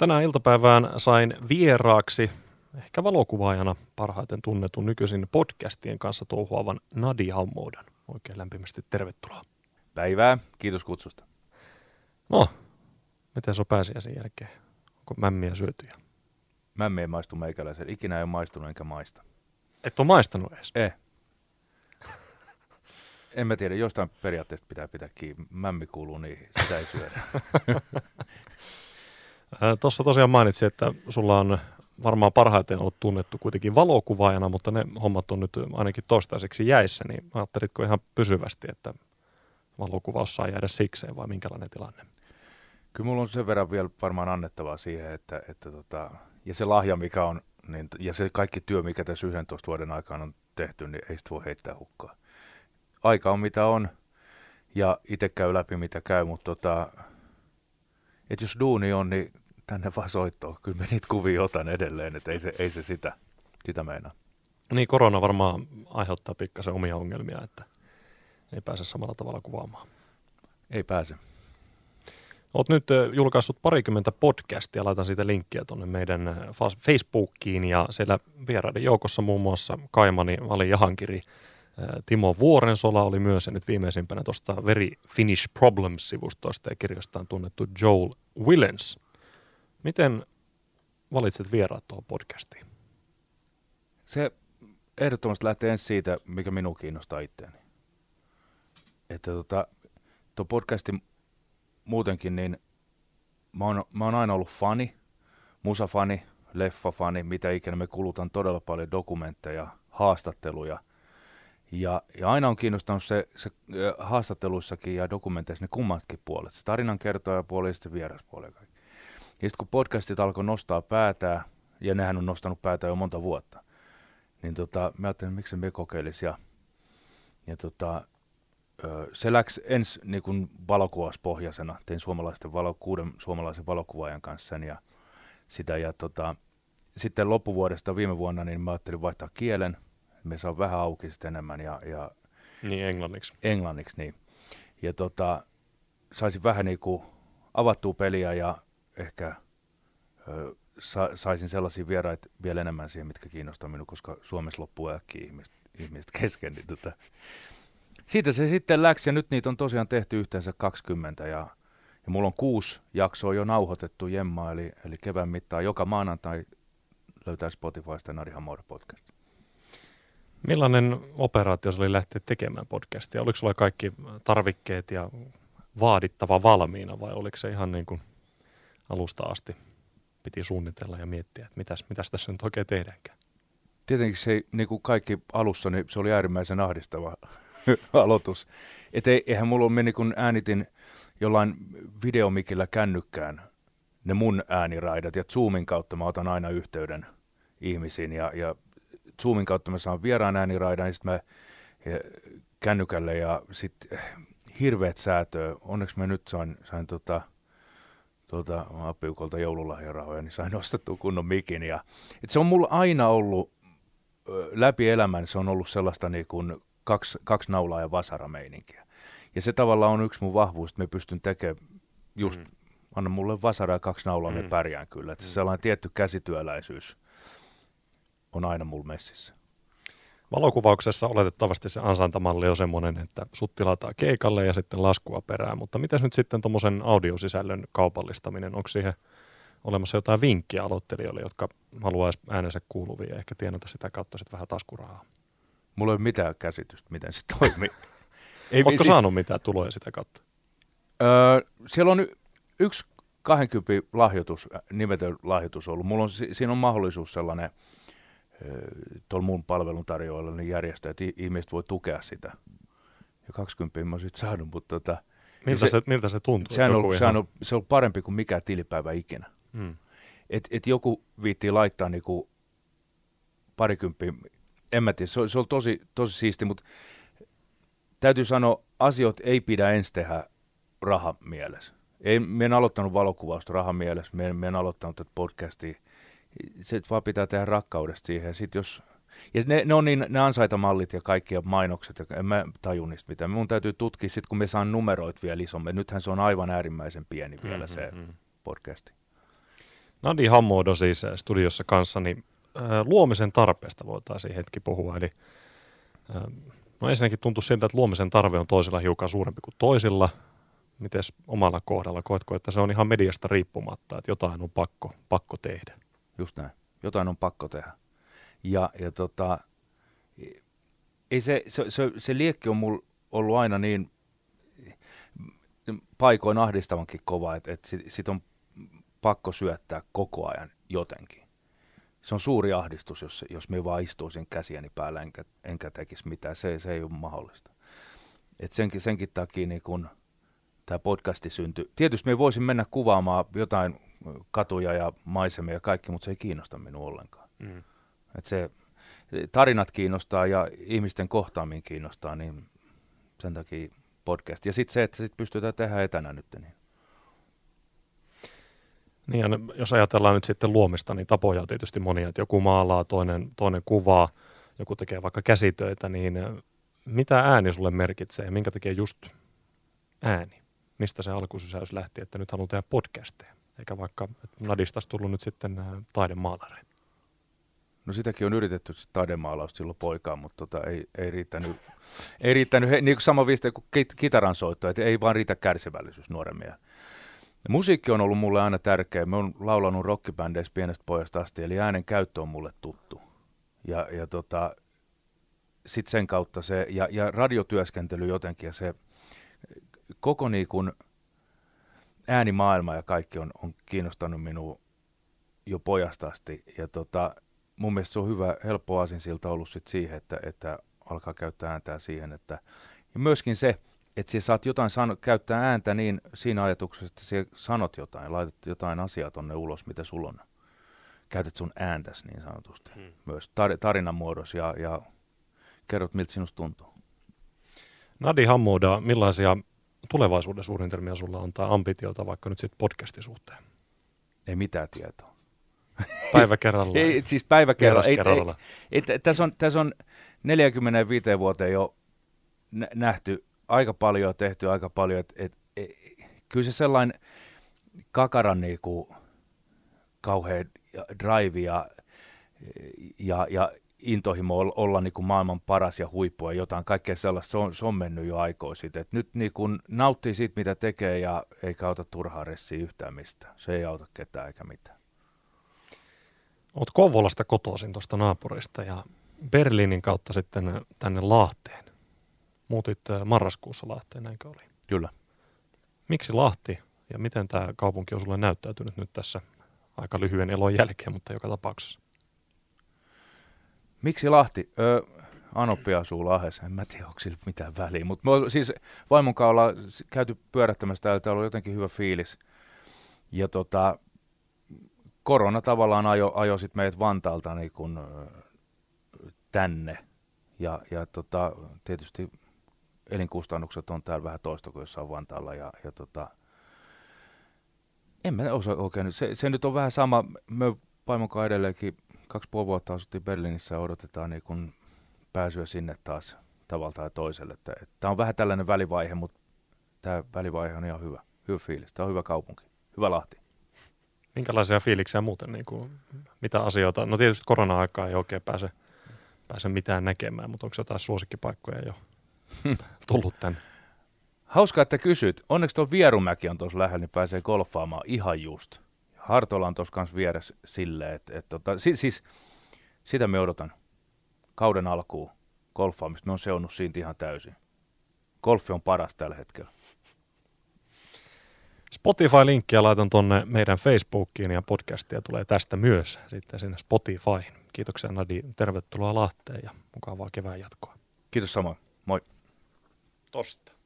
Tänään iltapäivään sain vieraaksi ehkä valokuvaajana parhaiten tunnetun nykyisin podcastien kanssa touhuavan Nadia Hammoudan. Oikein lämpimästi tervetuloa. Päivää, kiitos kutsusta. No, miten se on pääsiäisen jälkeen? Onko mämmiä syötyjä? Mämmi ei maistu meikäläisen. Ikinä ei ole maistunut enkä maista. Et ole maistanut edes? Eh. En mä tiedä, jostain periaatteesta pitää pitää kiinni. Mämmi kuuluu niihin, sitä ei syödä. Tuossa tosiaan mainitsin, että sulla on varmaan parhaiten ollut tunnettu kuitenkin valokuvaajana, mutta ne hommat on nyt ainakin toistaiseksi jäissä, niin ajattelitko ihan pysyvästi, että valokuvaus saa jäädä sikseen vai minkälainen tilanne? Kyllä mulla on sen verran vielä varmaan annettavaa siihen, että, että tota, ja se lahja, mikä on, niin, ja se kaikki työ, mikä tässä 11 vuoden aikana on tehty, niin ei sitä voi heittää hukkaan. Aika on mitä on, ja itse käy läpi mitä käy, mutta tota, että jos duuni on, niin tänne vaan soittoon. Kyllä me niitä kuvia otan edelleen, että ei se, ei se sitä, sitä meinaa. Niin, korona varmaan aiheuttaa pikkasen omia ongelmia, että ei pääse samalla tavalla kuvaamaan. Ei pääse. Olet nyt julkaissut parikymmentä podcastia, laitan siitä linkkiä tuonne meidän Facebookiin ja siellä vieraiden joukossa muun muassa Kaimani Vali Jahankiri, Timo Vuorensola oli myös ja nyt viimeisimpänä tuosta Very Finnish Problems-sivustoista ja kirjastaan tunnettu Joel Willens. Miten valitset vieraat tuohon podcastiin? Se ehdottomasti lähtee ensin siitä, mikä minua kiinnostaa itseäni. Että tota, tuo podcasti muutenkin, niin mä oon, mä oon aina ollut fani, musafani, leffafani, mitä ikinä me kulutan todella paljon dokumentteja, haastatteluja. Ja, ja aina on kiinnostanut se, se haastatteluissakin ja dokumenteissa ne kummatkin puolet, se tarinan kertoja puoli ja sitten vieraspuoli ja kaikki. Ja sitten kun podcastit alkoi nostaa päätään, ja nehän on nostanut päätä jo monta vuotta, niin tota, mä ajattelin, miksi me kokeilisi. Ja, ja tota, se läksi ensi niin kuin valokuvauspohjaisena. Tein suomalaisten valo, kuuden suomalaisen valokuvaajan kanssa ja sitä. Ja tota, sitten loppuvuodesta viime vuonna niin mä ajattelin vaihtaa kielen. Me saa vähän auki sitten enemmän. Ja, ja niin, englanniksi. Englanniksi, niin. Ja tota, saisin vähän niin kuin avattua peliä ja ehkä ö, sa, saisin sellaisia vieraita vielä enemmän siihen, mitkä kiinnostaa minua, koska Suomessa loppuu äkkiä ihmiset, ihmiset kesken. Niin tota, siitä se sitten läksi ja nyt niitä on tosiaan tehty yhteensä 20 ja, ja mulla on kuusi jaksoa jo nauhoitettu Jemma, eli, eli kevään mittaan joka maanantai löytää Spotifysta Narihan Mode podcast. Millainen operaatio oli lähteä tekemään podcastia? Oliko sulla kaikki tarvikkeet ja vaadittava valmiina vai oliko se ihan niin kuin alusta asti piti suunnitella ja miettiä, että mitäs, mitäs tässä nyt oikein tehdäänkään? Tietenkin se, niin kuin kaikki alussa, niin se oli äärimmäisen ahdistava aloitus. Et ei, eihän mulla ole meni, kun äänitin jollain videomikillä kännykkään ne mun ääniraidat, ja Zoomin kautta mä otan aina yhteyden ihmisiin, ja, ja Zoomin kautta mä saan vieraan ääniraidan, ja sitten mä ja, kännykälle, ja sitten hirveät säätöä. Onneksi mä nyt sain, sain tota, tuota, appiukolta joululahjarahoja, niin sain ostettua kunnon mikin. Ja, et se on mulla aina ollut, läpi elämän se on ollut sellaista niin kuin kaksi, kaksi naulaa ja vasarameininkiä. Ja se tavallaan on yksi mun vahvuus, että me pystyn tekemään just, mm. anna mulle vasara ja kaksi naulaa, mm. me pärjään kyllä. Että mm. se sellainen tietty käsityöläisyys on aina mulla messissä. Valokuvauksessa oletettavasti se ansaintamalli on semmoinen, että sut tilataan keikalle ja sitten laskua perään, mutta miten nyt sitten tuommoisen audiosisällön kaupallistaminen, onko siihen olemassa jotain vinkkiä aloittelijoille, jotka haluaisi äänensä kuuluvia ja ehkä tienata sitä kautta sitten vähän taskurahaa? Mulla ei ole mitään käsitystä, miten se toimii. ei, Oletko siis, saanut mitään tuloja sitä kautta? Öö, siellä on yksi 20 lahjoitus, nimetön lahjoitus ollut. Mulla on, siinä on mahdollisuus sellainen, tuolla mun palveluntarjoajalla niin järjestää, että ihmiset voi tukea sitä. Ja 20 mä oon sitten saanut, mutta tota, miltä, se, se, miltä se tuntuu? Sehän on, sehän on, se on parempi kuin mikä tilipäivä ikinä. Hmm. Et, et joku viittii laittaa niinku parikymppiä, en mä tiedä, se on, se on tosi, tosi siisti, mutta täytyy sanoa, asiat ei pidä ensin tehdä raha mielessä. Ei, me en aloittanut valokuvausta rahan mielessä, me en, en aloittanut tätä podcastia se vaan pitää tehdä rakkaudesta siihen. Ja sit jos, ja ne, ne on niin, ne ansaitamallit ja kaikki ja mainokset, ja en mä taju niistä mitään. Mun täytyy tutkia sitten, kun me saan numeroit vielä isommin. Nythän se on aivan äärimmäisen pieni vielä mm-hmm. se mm-hmm. podcasti. Nadi Hammodo siis äh, studiossa kanssa, niin äh, luomisen tarpeesta voitaisiin hetki puhua. Eli äh, no ensinnäkin tuntuu siltä, että luomisen tarve on toisilla hiukan suurempi kuin toisilla. Miten omalla kohdalla koetko, että se on ihan mediasta riippumatta, että jotain on pakko, pakko tehdä? Just näin. Jotain on pakko tehdä. Ja, ja tota, ei se, se, se, se liekki on mulla ollut aina niin paikoin ahdistavankin kova, että, että sit, sit on pakko syöttää koko ajan jotenkin. Se on suuri ahdistus, jos, jos me vaan istuisin käsiäni päällä enkä, enkä tekisi mitään. Se, se ei ole mahdollista. Et senkin, senkin takia niin kun tämä podcasti syntyi. Tietysti me voisin mennä kuvaamaan jotain katuja ja maisemia ja kaikki, mutta se ei kiinnosta minua ollenkaan. Mm. Et se, tarinat kiinnostaa ja ihmisten kohtaaminen kiinnostaa, niin sen takia podcast. Ja sitten se, että sit pystytään tehdä etänä nyt. Niin. Niin, ja jos ajatellaan nyt sitten luomista, niin tapoja on tietysti monia, että joku maalaa, toinen, toinen kuvaa, joku tekee vaikka käsitöitä, niin mitä ääni sulle merkitsee ja minkä tekee just ääni? Mistä se alkusysäys lähti, että nyt haluan tehdä podcasteja, eikä vaikka Nadista tullut nyt sitten taidemaalareita? No sitäkin on yritetty sit taidemaalausta silloin poikaan, mutta tota, ei, ei riittänyt, ei riittänyt he, niin kuin sama viiste kuin kit, kitaran soitto, että ei vaan riitä kärsivällisyys nuoremmia. Musiikki on ollut mulle aina tärkeä. Mä oon laulanut rockibändeissä pienestä pojasta asti, eli äänen käyttö on mulle tuttu. Ja, ja tota, sitten sen kautta se, ja, ja radiotyöskentely jotenkin, ja se koko niin kun äänimaailma ja kaikki on, on kiinnostanut minua jo pojasta asti. Ja tota, mun mielestä se on hyvä, helppo aasinsilta ollut sit siihen, että, että alkaa käyttää ääntää siihen, että ja myöskin se, että sä saat jotain sano, käyttää ääntä niin siinä ajatuksessa, että sä sanot jotain, laitat jotain asiaa tonne ulos, mitä sulla on. Käytät sun ääntäs niin sanotusti. Hmm. Myös tar- tarinan muodossa ja, ja kerrot, miltä sinusta tuntuu. Nadi Hammoda, millaisia tulevaisuuden suunnitelmia sulla on tai ambitiota vaikka nyt sitten podcastin suhteen? Ei mitään tietoa. Päivä kerrallaan. ei, siis päivä kerrallaan. Ei, kerrallaan. Ei, ei, tässä, on, tässä on 45 vuoteen jo nähty aika paljon, tehty aika paljon. Et, et, et, kyllä se sellainen kakaran niinku, kauhean drive ja, ja, ja intohimo olla, olla niin kuin maailman paras ja huippu ja jotain kaikkea sellaista, se on, se on mennyt jo aikoin sitten. Et nyt niin kuin nauttii siitä, mitä tekee ja ei auta turhaa ressiä yhtään mistään. Se ei auta ketään eikä mitään. Olet Kouvolasta kotoisin tuosta naapurista ja Berliinin kautta sitten tänne Lahteen. Muutit äh, marraskuussa Lahteen, näinkö oli? Kyllä. Miksi Lahti ja miten tämä kaupunki on sulle näyttäytynyt nyt tässä aika lyhyen elon jälkeen, mutta joka tapauksessa? Miksi Lahti? Öö, Anoppi asuu Lahdessa, en mä tiedä, onko sillä mitään väliä. Mutta siis vaimon kanssa ollaan käyty pyörättämässä täällä, täällä on jotenkin hyvä fiilis. Ja tota, korona tavallaan ajo, ajo sit meidät Vantaalta niin kun, tänne. Ja, ja tota, tietysti elinkustannukset on täällä vähän toista kuin jossain Vantaalla. Ja, ja tota, en mä osaa oikein. Se, se nyt on vähän sama. Me vaimon edelleenkin kaksi puoli vuotta asuttiin Berliinissä ja odotetaan niin kun pääsyä sinne taas tavalla tai toiselle. Tämä on vähän tällainen välivaihe, mutta tämä välivaihe on ihan hyvä. Hyvä fiilis. Tämä on hyvä kaupunki. Hyvä Lahti. Minkälaisia fiiliksiä muuten, niin kuin, mitä asioita? No tietysti korona-aikaa ei oikein pääse, pääse mitään näkemään, mutta onko jotain suosikkipaikkoja jo tullut tänne? Hauskaa, että kysyt. Onneksi tuo Vierumäki on tuossa lähellä, niin pääsee golfaamaan ihan just. Hartola on tuossa kanssa vieressä silleen, että et, tota, siis, siis, sitä me odotan kauden alkuun golfaamista. Me on seonnut siitä ihan täysin. Golfi on paras tällä hetkellä. Spotify-linkkiä laitan tuonne meidän Facebookiin ja podcastia tulee tästä myös sitten sinne Spotifyin. Kiitoksia Nadi, tervetuloa Lahteen ja mukavaa kevään jatkoa. Kiitos samoin, moi. Tosta.